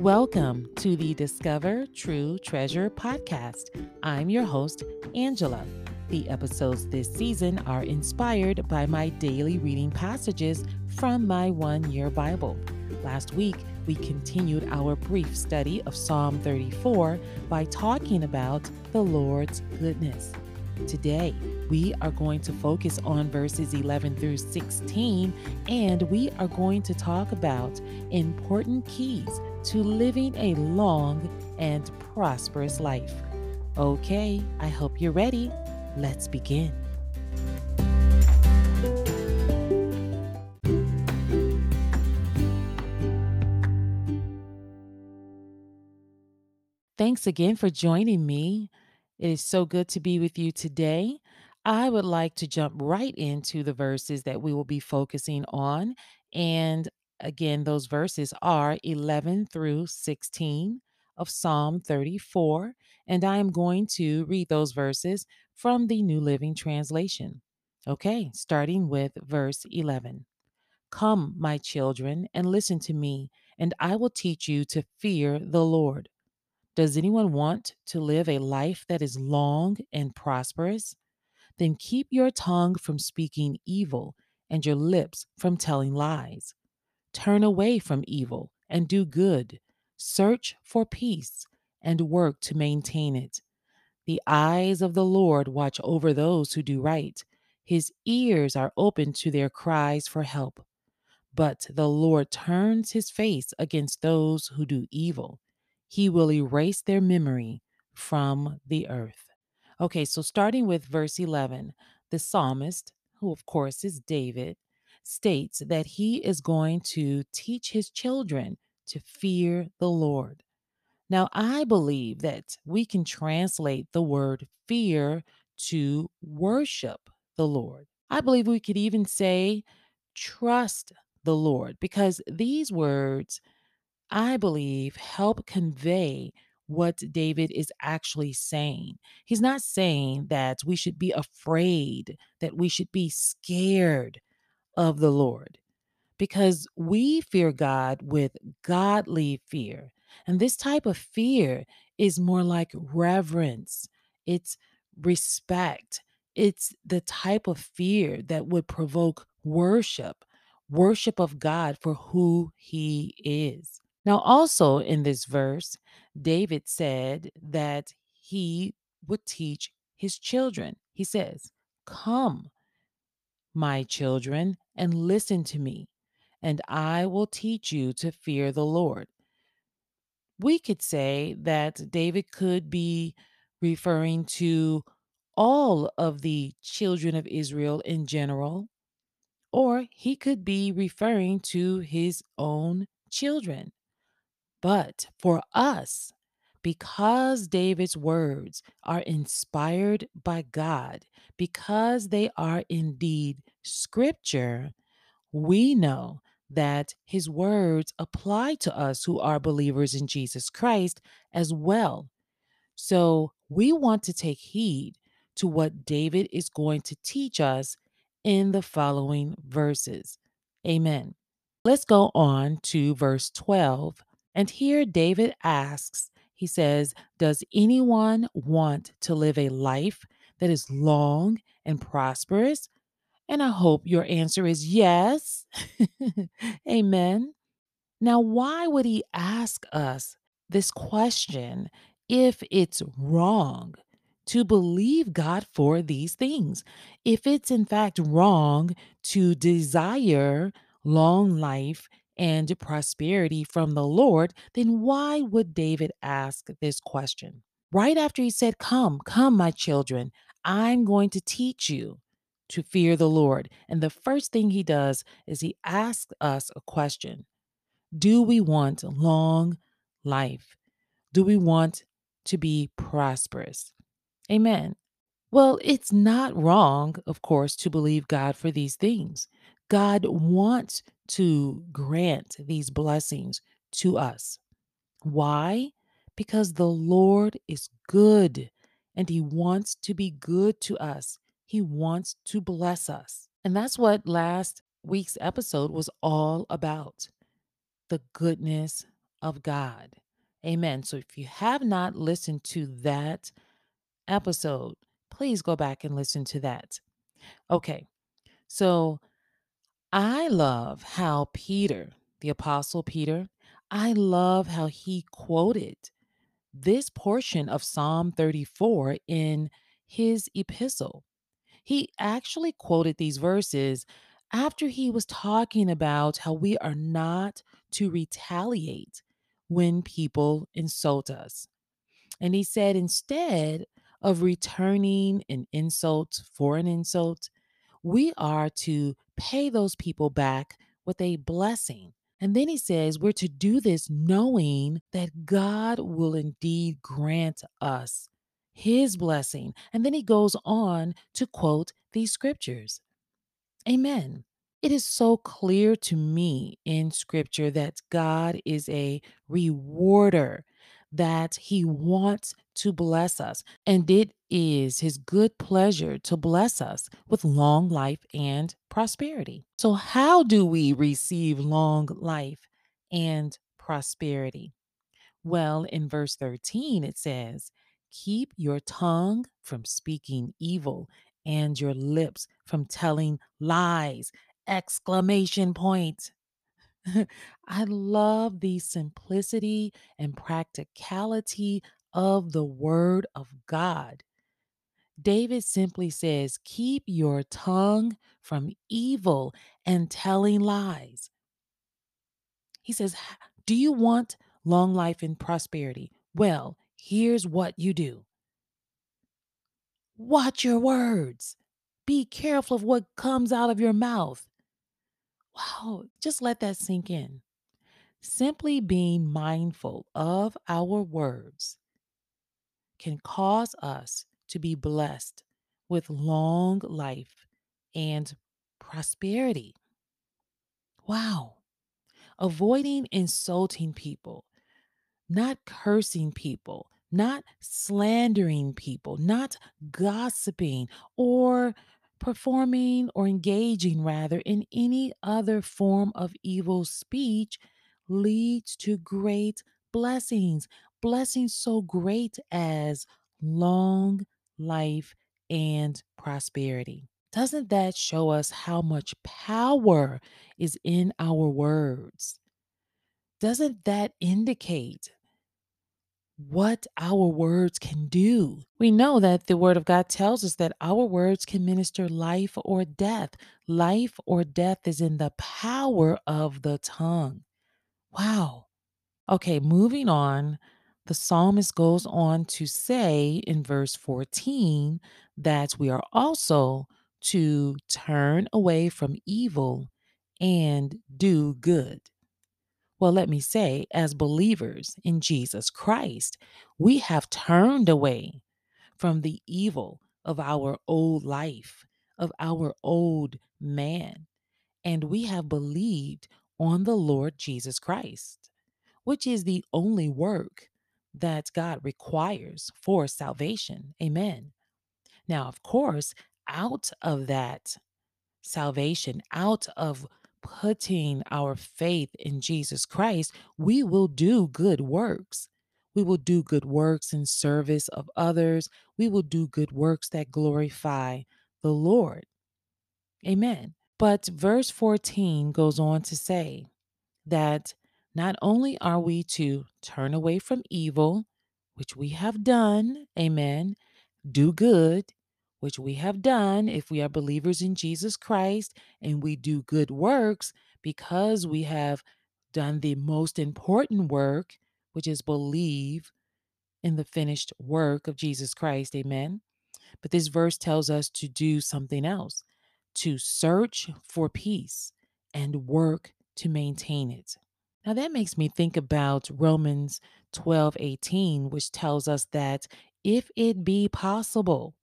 Welcome to the Discover True Treasure podcast. I'm your host, Angela. The episodes this season are inspired by my daily reading passages from my one year Bible. Last week, we continued our brief study of Psalm 34 by talking about the Lord's goodness. Today, we are going to focus on verses 11 through 16, and we are going to talk about important keys to living a long and prosperous life. Okay, I hope you're ready. Let's begin. Thanks again for joining me. It is so good to be with you today. I would like to jump right into the verses that we will be focusing on. And again, those verses are 11 through 16 of Psalm 34. And I am going to read those verses from the New Living Translation. Okay, starting with verse 11. Come, my children, and listen to me, and I will teach you to fear the Lord. Does anyone want to live a life that is long and prosperous? Then keep your tongue from speaking evil and your lips from telling lies. Turn away from evil and do good. Search for peace and work to maintain it. The eyes of the Lord watch over those who do right. His ears are open to their cries for help. But the Lord turns his face against those who do evil. He will erase their memory from the earth. Okay, so starting with verse 11, the psalmist, who of course is David, states that he is going to teach his children to fear the Lord. Now, I believe that we can translate the word fear to worship the Lord. I believe we could even say trust the Lord because these words, I believe, help convey what David is actually saying. He's not saying that we should be afraid, that we should be scared of the Lord, because we fear God with godly fear. And this type of fear is more like reverence, it's respect, it's the type of fear that would provoke worship, worship of God for who he is. Now, also in this verse, David said that he would teach his children. He says, Come, my children, and listen to me, and I will teach you to fear the Lord. We could say that David could be referring to all of the children of Israel in general, or he could be referring to his own children. But for us, because David's words are inspired by God, because they are indeed scripture, we know that his words apply to us who are believers in Jesus Christ as well. So we want to take heed to what David is going to teach us in the following verses. Amen. Let's go on to verse 12 and here David asks, he says, Does anyone want to live a life that is long and prosperous? And I hope your answer is yes. Amen. Now, why would he ask us this question if it's wrong to believe God for these things? If it's in fact wrong to desire long life and prosperity from the Lord, then why would David ask this question? Right after he said, Come, come, my children, I'm going to teach you to fear the Lord. And the first thing he does is he asks us a question Do we want long life? Do we want to be prosperous? Amen. Well, it's not wrong, of course, to believe God for these things. God wants to grant these blessings to us. Why? Because the Lord is good and He wants to be good to us. He wants to bless us. And that's what last week's episode was all about the goodness of God. Amen. So if you have not listened to that episode, please go back and listen to that. Okay. So I love how Peter, the Apostle Peter, I love how he quoted this portion of Psalm 34 in his epistle. He actually quoted these verses after he was talking about how we are not to retaliate when people insult us. And he said, instead of returning an insult for an insult, we are to pay those people back with a blessing. And then he says, we're to do this knowing that God will indeed grant us his blessing. And then he goes on to quote these scriptures. Amen. It is so clear to me in scripture that God is a rewarder, that he wants to bless us. And it is his good pleasure to bless us with long life and prosperity. So, how do we receive long life and prosperity? Well, in verse 13, it says, Keep your tongue from speaking evil and your lips from telling lies. Exclamation point. I love the simplicity and practicality of the word of God. David simply says, Keep your tongue from evil and telling lies. He says, Do you want long life and prosperity? Well, here's what you do watch your words, be careful of what comes out of your mouth. Wow, just let that sink in. Simply being mindful of our words can cause us to be blessed with long life and prosperity. Wow. Avoiding insulting people not cursing people, not slandering people, not gossiping or performing or engaging rather in any other form of evil speech leads to great blessings. Blessings so great as long life and prosperity. Doesn't that show us how much power is in our words? Doesn't that indicate what our words can do. We know that the Word of God tells us that our words can minister life or death. Life or death is in the power of the tongue. Wow. Okay, moving on. The psalmist goes on to say in verse 14 that we are also to turn away from evil and do good. Well, let me say, as believers in Jesus Christ, we have turned away from the evil of our old life, of our old man, and we have believed on the Lord Jesus Christ, which is the only work that God requires for salvation. Amen. Now, of course, out of that salvation, out of putting our faith in Jesus Christ, we will do good works. We will do good works in service of others. We will do good works that glorify the Lord. Amen. But verse 14 goes on to say that not only are we to turn away from evil, which we have done, amen, do good, which we have done if we are believers in Jesus Christ and we do good works because we have done the most important work, which is believe in the finished work of Jesus Christ. Amen. But this verse tells us to do something else to search for peace and work to maintain it. Now, that makes me think about Romans 12 18, which tells us that if it be possible,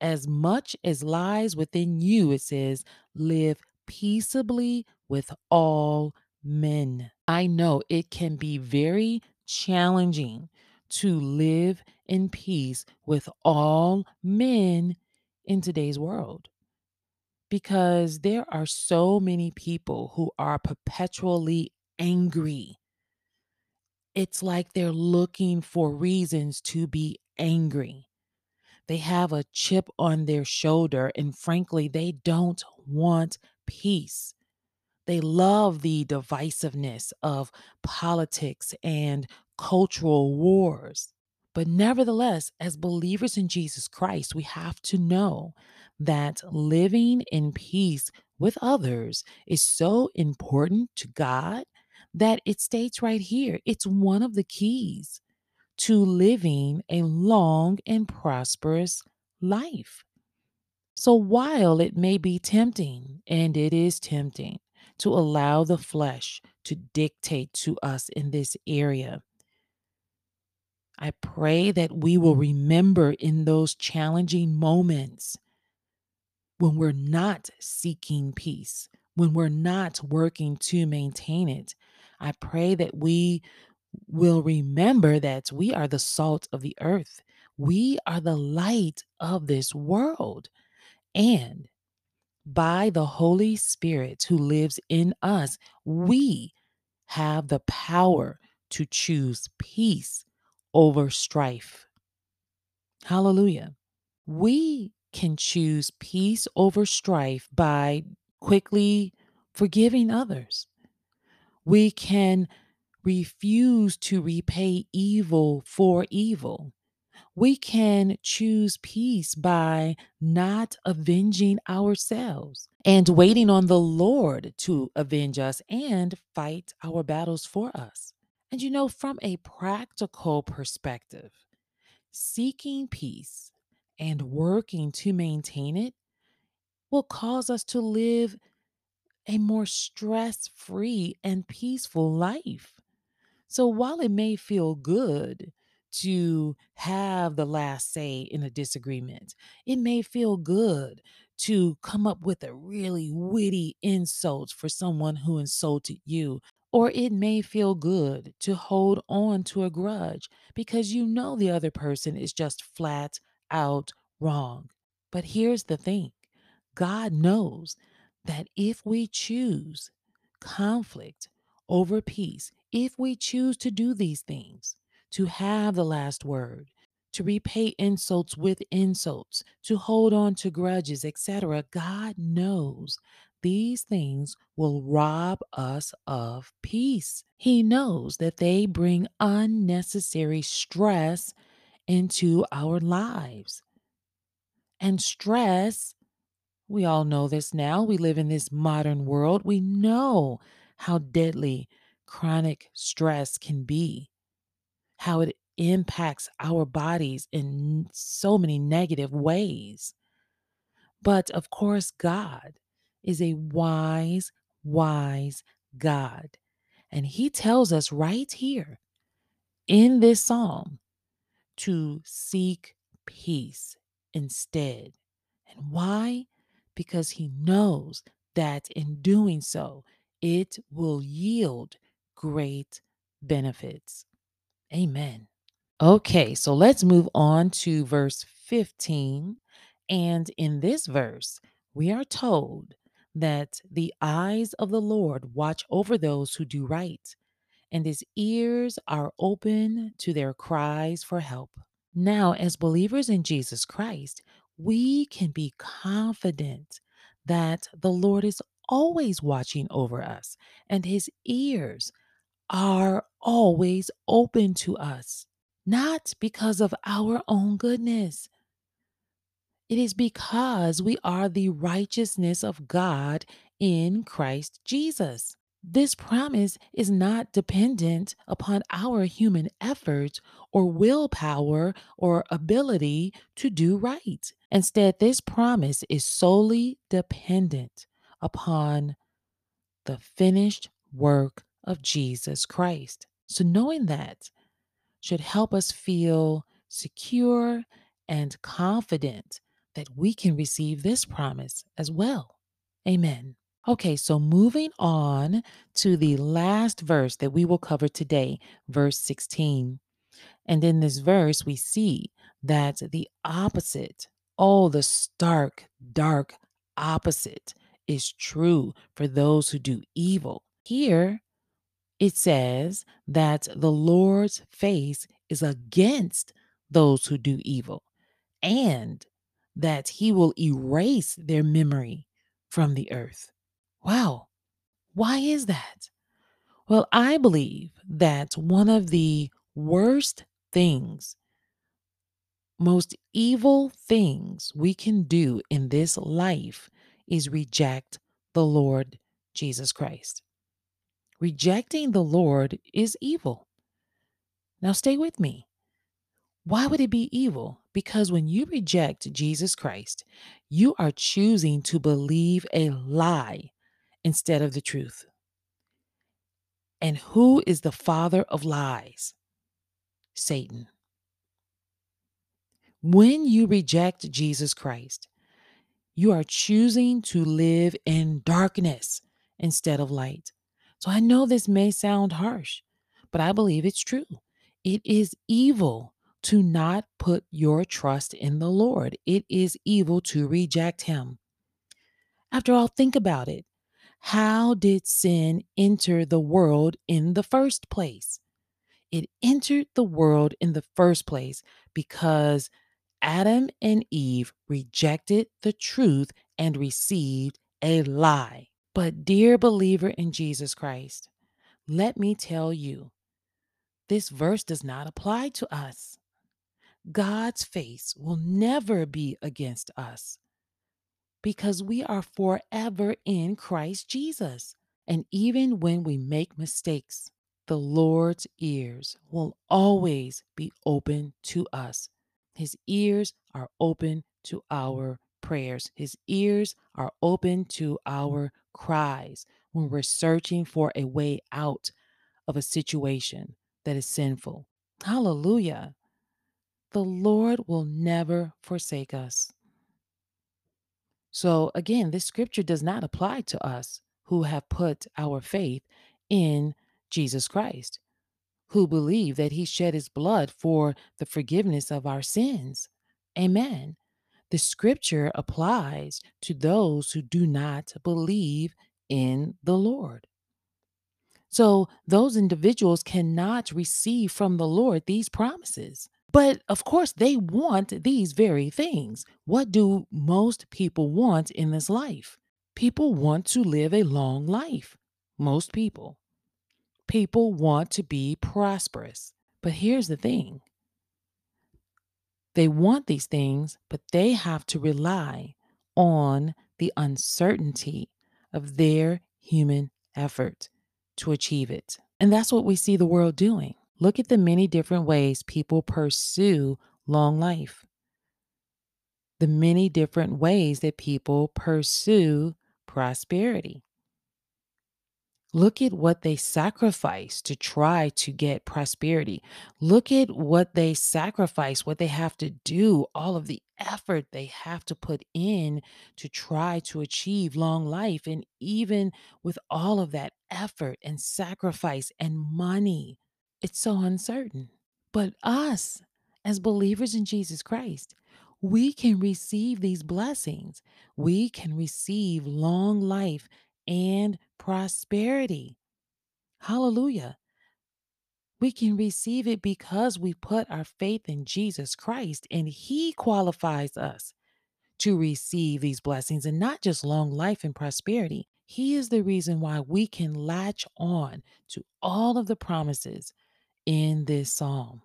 as much as lies within you, it says, live peaceably with all men. I know it can be very challenging to live in peace with all men in today's world because there are so many people who are perpetually angry It's like they're looking for reasons to be angry. They have a chip on their shoulder, and frankly, they don't want peace. They love the divisiveness of politics and cultural wars. But nevertheless, as believers in Jesus Christ, we have to know that living in peace with others is so important to God that it states right here it's one of the keys to living a long and prosperous life. So while it may be tempting, and it is tempting, to allow the flesh to dictate to us in this area, I pray that we will remember in those challenging moments when we're not seeking peace, when we're not working to maintain it. I pray that we will remember that we are the salt of the earth. We are the light of this world. And by the Holy Spirit who lives in us, we have the power to choose peace over strife. Hallelujah. We can choose peace over strife by quickly forgiving others. We can refuse to repay evil for evil. We can choose peace by not avenging ourselves and waiting on the Lord to avenge us and fight our battles for us. And you know, from a practical perspective, seeking peace and working to maintain it will cause us to live a more stress free and peaceful life. So while it may feel good to have the last say in a disagreement, it may feel good to come up with a really witty insult for someone who insulted you. Or it may feel good to hold on to a grudge because you know the other person is just flat out wrong. But here's the thing God knows that if we choose conflict over peace, if we choose to do these things, to have the last word, to repay insults with insults, to hold on to grudges, etc., God knows these things will rob us of peace. He knows that they bring unnecessary stress into our lives. And stress we all know this now. We live in this modern world. We know how deadly chronic stress can be, how it impacts our bodies in so many negative ways. But of course, God is a wise, wise God. And He tells us right here in this psalm to seek peace instead. And why? Because he knows that in doing so, it will yield great benefits. Amen. Okay, so let's move on to verse 15. And in this verse, we are told that the eyes of the Lord watch over those who do right, and his ears are open to their cries for help. Now, as believers in Jesus Christ, we can be confident that the Lord is always watching over us and his ears are always open to us, not because of our own goodness. It is because we are the righteousness of God in Christ Jesus. This promise is not dependent upon our human effort or willpower or ability to do right. Instead, this promise is solely dependent upon the finished work of Jesus Christ. So, knowing that should help us feel secure and confident that we can receive this promise as well. Amen. Okay, so moving on to the last verse that we will cover today, verse 16. And in this verse, we see that the opposite, oh, the stark, dark opposite, is true for those who do evil. Here, It says that the Lord's face is against those who do evil and that he will erase their memory from the earth. Wow. Why is that? Well, I believe that one of the worst things, most evil things we can do in this life is reject the Lord Jesus Christ. Rejecting the Lord is evil. Now, stay with me. Why would it be evil? Because when you reject Jesus Christ, you are choosing to believe a lie instead of the truth. And who is the father of lies? Satan. When you reject Jesus Christ, you are choosing to live in darkness instead of light. So I know this may sound harsh, but I believe it's true. It is evil to not put your trust in the Lord, it is evil to reject Him. After all, think about it. How did sin enter the world in the first place? It entered the world in the first place because Adam and Eve rejected the truth and received a lie. But, dear believer in Jesus Christ, let me tell you, this verse does not apply to us. God's face will never be against us because we are forever in Christ Jesus. And even when we make mistakes, the Lord's ears will always be open to us. His ears are open to our prayers. His ears are open to our cries when we're searching for a way out of a situation that is sinful. Hallelujah. The Lord will never forsake us. So, again, this scripture does not apply to us who have put our faith in Jesus Christ, who believe that he shed his blood for the forgiveness of our sins. Amen. The scripture applies to those who do not believe in the Lord. So, those individuals cannot receive from the Lord these promises. But of course, they want these very things. What do most people want in this life? People want to live a long life. Most people. People want to be prosperous. But here's the thing they want these things, but they have to rely on the uncertainty of their human effort to achieve it. And that's what we see the world doing. Look at the many different ways people pursue long life, the many different ways that people pursue prosperity. Look at what they sacrifice to try to get prosperity. Look at what they sacrifice, what they have to do, all of the effort they have to put in to try to achieve long life. And even with all of that effort and sacrifice and money, it's so uncertain. But us, as believers in Jesus Christ, we can receive these blessings. We can receive long life and prosperity. Hallelujah. We can receive it because we put our faith in Jesus Christ and He qualifies us to receive these blessings and not just long life and prosperity. He is the reason why we can latch on to all of the promises in this psalm.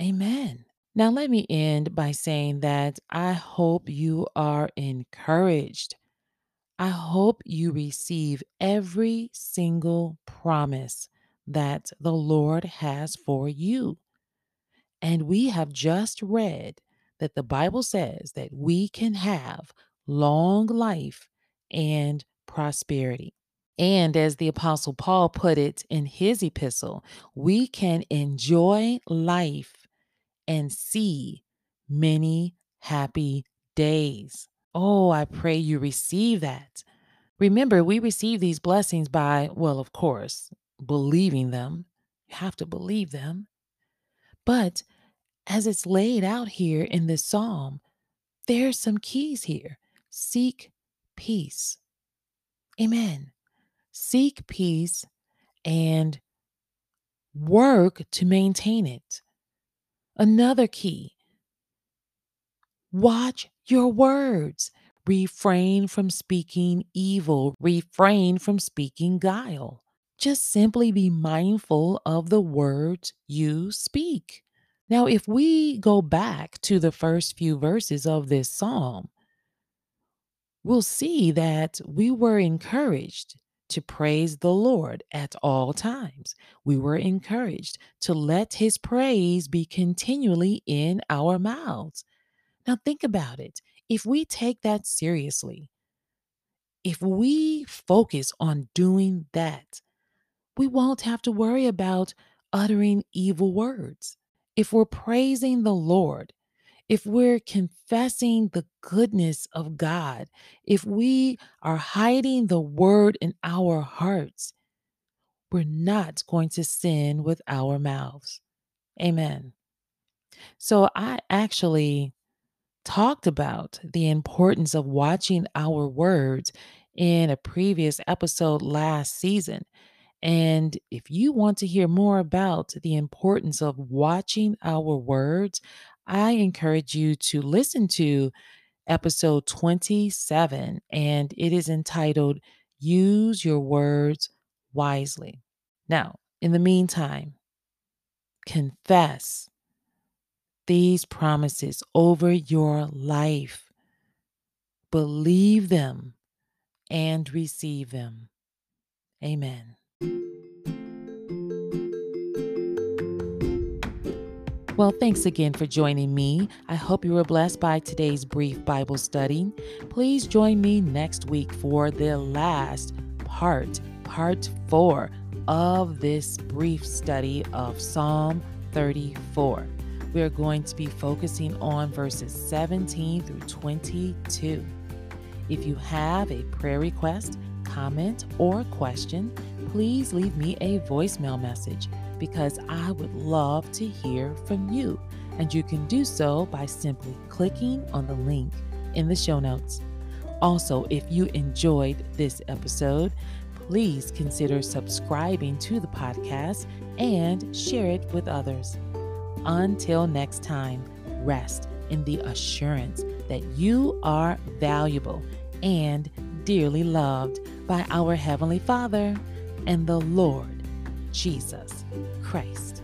Amen. Now, let me end by saying that I hope you are encouraged. I hope you receive every single promise that the Lord has for you. And we have just read that the Bible says that we can have long life and prosperity. And as the Apostle Paul put it in his epistle, we can enjoy life and see many happy days. Oh, I pray you receive that. Remember, we receive these blessings by, well, of course, believing them. You have to believe them. But as it's laid out here in this psalm, there's some keys here. Seek peace. Amen. Seek peace and work to maintain it. Another key watch your words. Refrain from speaking evil, refrain from speaking guile. Just simply be mindful of the words you speak. Now, if we go back to the first few verses of this psalm, we'll see that we were encouraged to praise the Lord at all times. We were encouraged to let his praise be continually in our mouths. Now, think about it. If we take that seriously, if we focus on doing that, we won't have to worry about uttering evil words. If we're praising the Lord, if we're confessing the goodness of God, if we are hiding the word in our hearts, we're not going to sin with our mouths. Amen. So I actually talked about the importance of watching our words in a previous episode last season. And if you want to hear more about the importance of watching our words, I encourage you to listen to episode 27, and it is entitled Use Your Words Wisely. Now, in the meantime, confess these promises over your life, believe them, and receive them. Amen. Well, thanks again for joining me. I hope you were blessed by today's brief Bible study. Please join me next week for the last part, part four of this brief study of Psalm 34. We are going to be focusing on verses 17 through 22. If you have a prayer request, comment, or question, please leave me a voicemail message because I would love to hear from you. And you can do so by simply clicking on the link in the show notes. Also, if you enjoyed this episode, please consider subscribing to the podcast and share it with others. Until next time, rest in the assurance that you are valuable and dearly loved by our Heavenly Father and the Lord Jesus Christ.